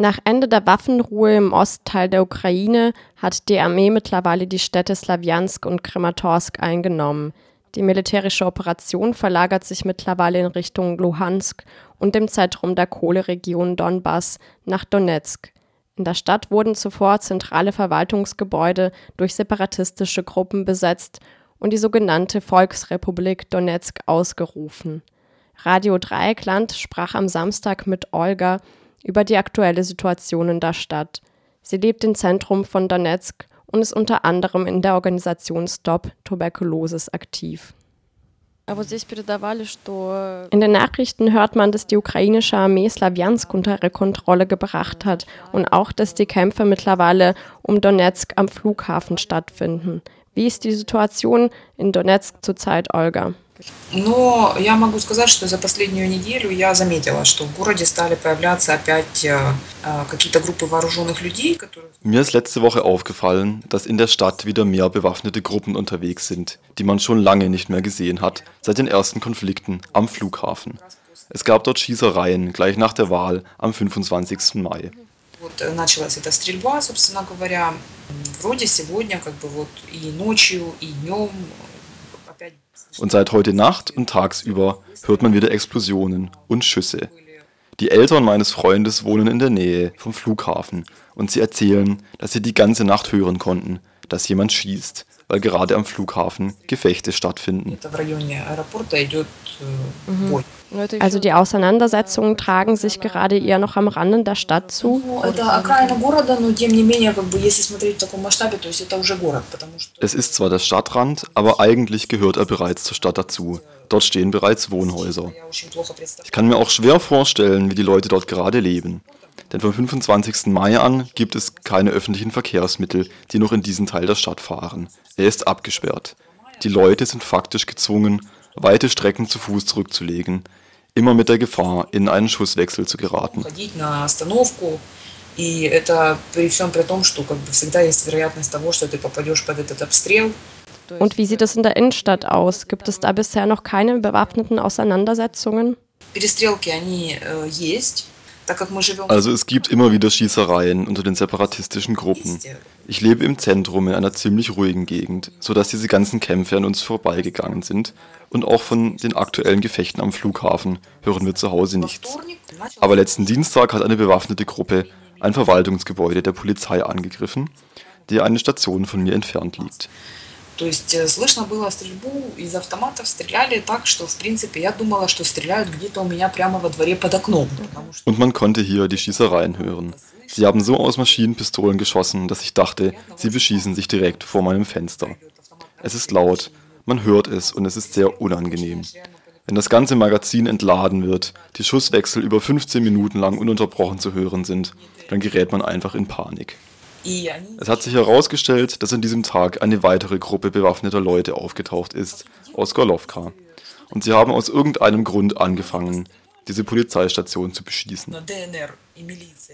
Nach Ende der Waffenruhe im Ostteil der Ukraine hat die Armee mittlerweile die Städte Slawjansk und Krematorsk eingenommen. Die militärische Operation verlagert sich mittlerweile in Richtung Luhansk und dem Zentrum der Kohleregion Donbass nach Donetsk. In der Stadt wurden zuvor zentrale Verwaltungsgebäude durch separatistische Gruppen besetzt und die sogenannte Volksrepublik Donetsk ausgerufen. Radio Dreieckland sprach am Samstag mit Olga über die aktuelle Situation in der Stadt. Sie lebt im Zentrum von Donetsk und ist unter anderem in der Organisation Stop Tuberculosis aktiv. In den Nachrichten hört man, dass die ukrainische Armee Slawjansk unter ihre Kontrolle gebracht hat und auch, dass die Kämpfe mittlerweile um Donetsk am Flughafen stattfinden. Wie ist die Situation in Donetsk zurzeit, Olga? Но я могу сказать, что за последнюю неделю я заметила, что в городе стали появляться опять какие-то группы вооруженных людей, которые... Mir ist letzte Woche aufgefallen, dass in der Stadt wieder mehr bewaffnete Gruppen unterwegs sind, die man schon lange nicht mehr gesehen hat, seit den ersten Konflikten am Flughafen. Es gab dort Schießereien gleich nach der Wahl am 25. Mai. Вот началась эта стрельба, собственно говоря. Вроде сегодня, как бы вот и ночью, и днем und seit heute Nacht und tagsüber hört man wieder Explosionen und Schüsse. Die Eltern meines Freundes wohnen in der Nähe vom Flughafen und sie erzählen, dass sie die ganze Nacht hören konnten, dass jemand schießt, weil gerade am Flughafen Gefechte stattfinden. Also die Auseinandersetzungen tragen sich gerade eher noch am Rande der Stadt zu? Es ist zwar der Stadtrand, aber eigentlich gehört er bereits zur Stadt dazu. Dort stehen bereits Wohnhäuser. Ich kann mir auch schwer vorstellen, wie die Leute dort gerade leben. Denn vom 25. Mai an gibt es keine öffentlichen Verkehrsmittel, die noch in diesen Teil der Stadt fahren. Er ist abgesperrt. Die Leute sind faktisch gezwungen, weite Strecken zu Fuß zurückzulegen, immer mit der Gefahr, in einen Schusswechsel zu geraten. Und wie sieht es in der Innenstadt aus? Gibt es da bisher noch keine bewaffneten Auseinandersetzungen? Also es gibt immer wieder Schießereien unter den separatistischen Gruppen. Ich lebe im Zentrum in einer ziemlich ruhigen Gegend, sodass diese ganzen Kämpfe an uns vorbeigegangen sind. Und auch von den aktuellen Gefechten am Flughafen hören wir zu Hause nichts. Aber letzten Dienstag hat eine bewaffnete Gruppe ein Verwaltungsgebäude der Polizei angegriffen, die eine Station von mir entfernt liegt. То есть э, слышно было стрельбу из автоматов, стреляли так, что в принципе я думала, что стреляют где-то у меня прямо во дворе под окном. Und man konnte hier die Schießereien hören. Sie haben so aus Maschinenpistolen geschossen, dass ich dachte, sie beschießen sich direkt vor meinem Fenster. Es ist laut, man hört es und es ist sehr unangenehm. Wenn das ganze Magazin entladen wird, die Schusswechsel über 15 Minuten lang ununterbrochen zu hören sind, dann gerät man einfach in Panik. Es hat sich herausgestellt, dass an diesem Tag eine weitere Gruppe bewaffneter Leute aufgetaucht ist, aus Gorlovka. Und sie haben aus irgendeinem Grund angefangen, diese Polizeistation zu beschießen.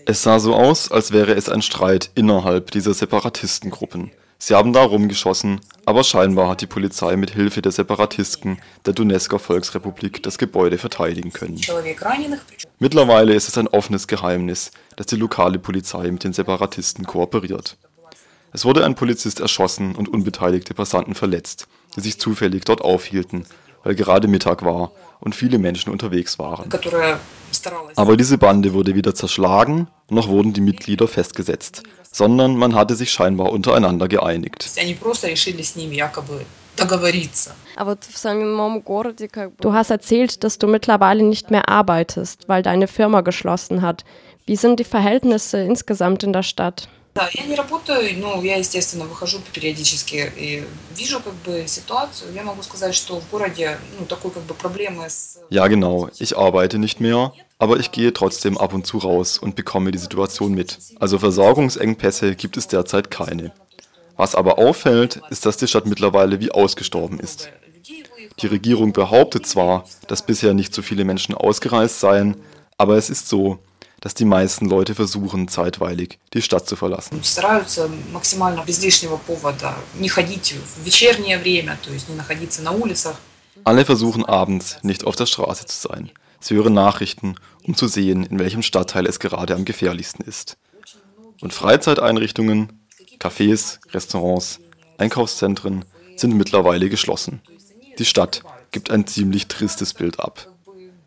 Es sah so aus, als wäre es ein Streit innerhalb dieser Separatistengruppen. Sie haben da rumgeschossen, aber scheinbar hat die Polizei mit Hilfe der Separatisten der Donetsker Volksrepublik das Gebäude verteidigen können. Mittlerweile ist es ein offenes Geheimnis, dass die lokale Polizei mit den Separatisten kooperiert. Es wurde ein Polizist erschossen und unbeteiligte Passanten verletzt, die sich zufällig dort aufhielten, weil gerade Mittag war und viele Menschen unterwegs waren. Aber diese Bande wurde weder zerschlagen, noch wurden die Mitglieder festgesetzt, sondern man hatte sich scheinbar untereinander geeinigt. Du hast erzählt, dass du mittlerweile nicht mehr arbeitest, weil deine Firma geschlossen hat. Wie sind die Verhältnisse insgesamt in der Stadt? Да, я не работаю, но я, естественно, выхожу периодически и вижу как бы ситуацию. Я могу сказать, что в городе ну, такой как бы проблемы с... Ja, genau. Ich arbeite nicht mehr, aber ich gehe trotzdem ab und zu raus und bekomme die Situation mit. Also Versorgungsengpässe gibt es derzeit keine. Was aber auffällt, ist, dass die Stadt mittlerweile wie ausgestorben ist. Die Regierung behauptet zwar, dass bisher nicht so viele Menschen ausgereist seien, aber es ist so, dass die meisten Leute versuchen, zeitweilig die Stadt zu verlassen. Alle versuchen abends nicht auf der Straße zu sein. Sie hören Nachrichten, um zu sehen, in welchem Stadtteil es gerade am gefährlichsten ist. Und Freizeiteinrichtungen, Cafés, Restaurants, Einkaufszentren sind mittlerweile geschlossen. Die Stadt gibt ein ziemlich tristes Bild ab.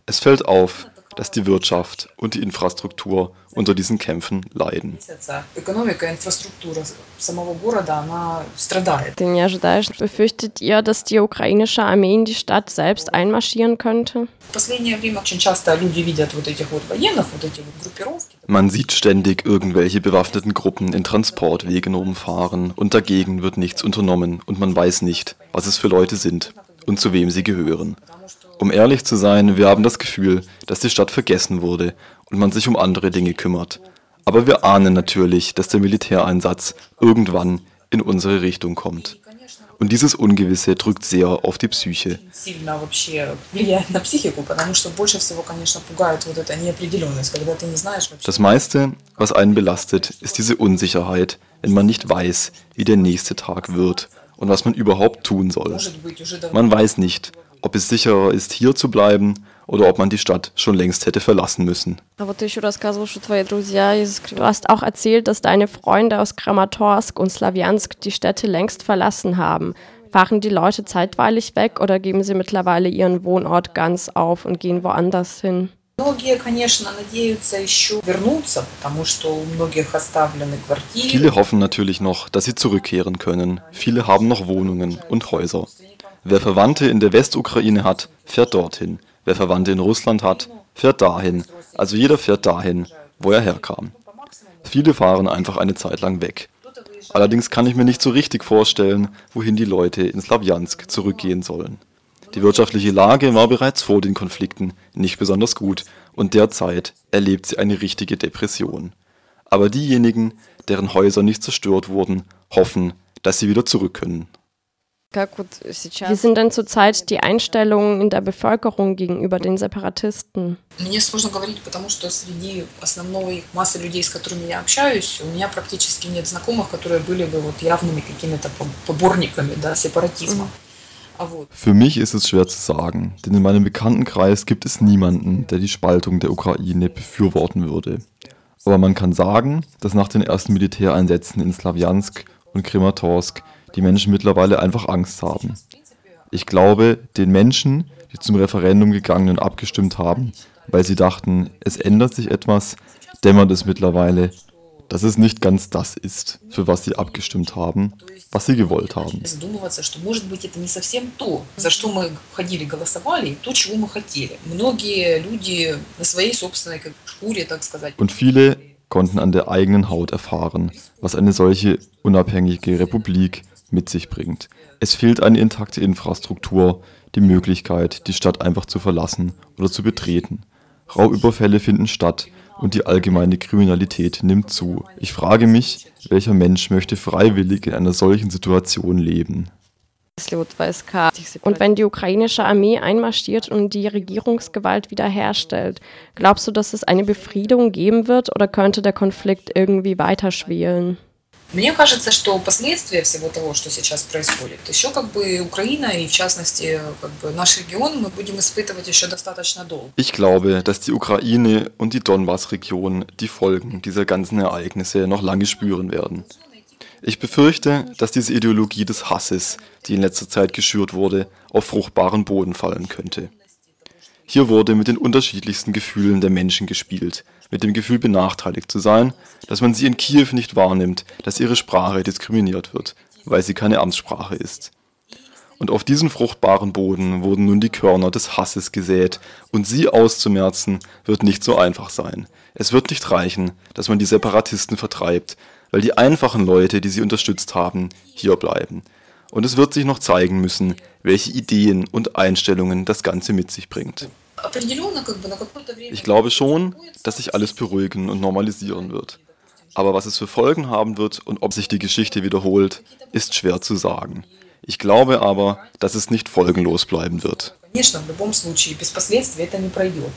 Es fällt auf, dass die Wirtschaft und die Infrastruktur unter diesen Kämpfen leiden. Befürchtet ihr, dass die ukrainische Armee in die Stadt selbst einmarschieren könnte? Man sieht ständig irgendwelche bewaffneten Gruppen in Transportwegen umfahren und dagegen wird nichts unternommen und man weiß nicht, was es für Leute sind und zu wem sie gehören. Um ehrlich zu sein, wir haben das Gefühl, dass die Stadt vergessen wurde und man sich um andere Dinge kümmert. Aber wir ahnen natürlich, dass der Militäreinsatz irgendwann in unsere Richtung kommt. Und dieses Ungewisse drückt sehr auf die Psyche. Das meiste, was einen belastet, ist diese Unsicherheit, wenn man nicht weiß, wie der nächste Tag wird und was man überhaupt tun soll. Man weiß nicht, ob es sicherer ist, hier zu bleiben oder ob man die Stadt schon längst hätte verlassen müssen. Du hast auch erzählt, dass deine Freunde aus Kramatorsk und Slawiansk die Städte längst verlassen haben. Fahren die Leute zeitweilig weg oder geben sie mittlerweile ihren Wohnort ganz auf und gehen woanders hin? Viele hoffen natürlich noch, dass sie zurückkehren können. Viele haben noch Wohnungen und Häuser. Wer Verwandte in der Westukraine hat, fährt dorthin. Wer Verwandte in Russland hat, fährt dahin. Also jeder fährt dahin, wo er herkam. Viele fahren einfach eine Zeit lang weg. Allerdings kann ich mir nicht so richtig vorstellen, wohin die Leute in Slawjansk zurückgehen sollen. Die wirtschaftliche Lage war bereits vor den Konflikten nicht besonders gut und derzeit erlebt sie eine richtige Depression. Aber diejenigen, deren Häuser nicht zerstört wurden, hoffen, dass sie wieder zurück können. Wie sind denn zurzeit die Einstellungen in der Bevölkerung gegenüber den Separatisten? Мне сложно говорить, потому что среди основной массы людей, с которыми я общаюсь, у меня практически нет знакомых, которые были бы вот явными какими-то поборниками да, сепаратизма. Für mich ist es schwer zu sagen, denn in meinem Bekanntenkreis gibt es niemanden, der die Spaltung der Ukraine befürworten würde. Aber man kann sagen, dass nach den ersten Militäreinsätzen in Slawjansk und Krematorsk die Menschen mittlerweile einfach Angst haben. Ich glaube, den Menschen, die zum Referendum gegangen und abgestimmt haben, weil sie dachten, es ändert sich etwas, dämmert es mittlerweile, dass es nicht ganz das ist, für was sie abgestimmt haben, was sie gewollt haben. Und viele konnten an der eigenen Haut erfahren, was eine solche unabhängige Republik mit sich bringt. Es fehlt eine intakte Infrastruktur, die Möglichkeit, die Stadt einfach zu verlassen oder zu betreten. Raubüberfälle finden statt und die allgemeine Kriminalität nimmt zu. Ich frage mich, welcher Mensch möchte freiwillig in einer solchen Situation leben? Und wenn die ukrainische Armee einmarschiert und die Regierungsgewalt wiederherstellt, glaubst du, dass es eine Befriedung geben wird oder könnte der Konflikt irgendwie weiterschwelen? Мне кажется, что последствия всего того, что сейчас происходит, еще как бы Украина и в частности как бы наш регион мы будем испытывать еще достаточно долго. Ich glaube, dass die Ukraine und die Donbass-Region die Folgen dieser ganzen Ereignisse noch lange spüren werden. Ich befürchte, dass diese Ideologie des Hasses, die in letzter Zeit geschürt wurde, auf fruchtbaren Boden fallen könnte. Hier wurde mit den unterschiedlichsten Gefühlen der Menschen gespielt, mit dem Gefühl benachteiligt zu sein, dass man sie in Kiew nicht wahrnimmt, dass ihre Sprache diskriminiert wird, weil sie keine Amtssprache ist. Und auf diesen fruchtbaren Boden wurden nun die Körner des Hasses gesät, und sie auszumerzen wird nicht so einfach sein. Es wird nicht reichen, dass man die Separatisten vertreibt, weil die einfachen Leute, die sie unterstützt haben, hier bleiben. Und es wird sich noch zeigen müssen, welche Ideen und Einstellungen das Ganze mit sich bringt. Ich glaube schon, dass sich alles beruhigen und normalisieren wird. Aber was es für Folgen haben wird und ob sich die Geschichte wiederholt, ist schwer zu sagen. Ich glaube aber, dass es nicht folgenlos bleiben wird. Конечно, в любом случае, без последствий это не пройдет.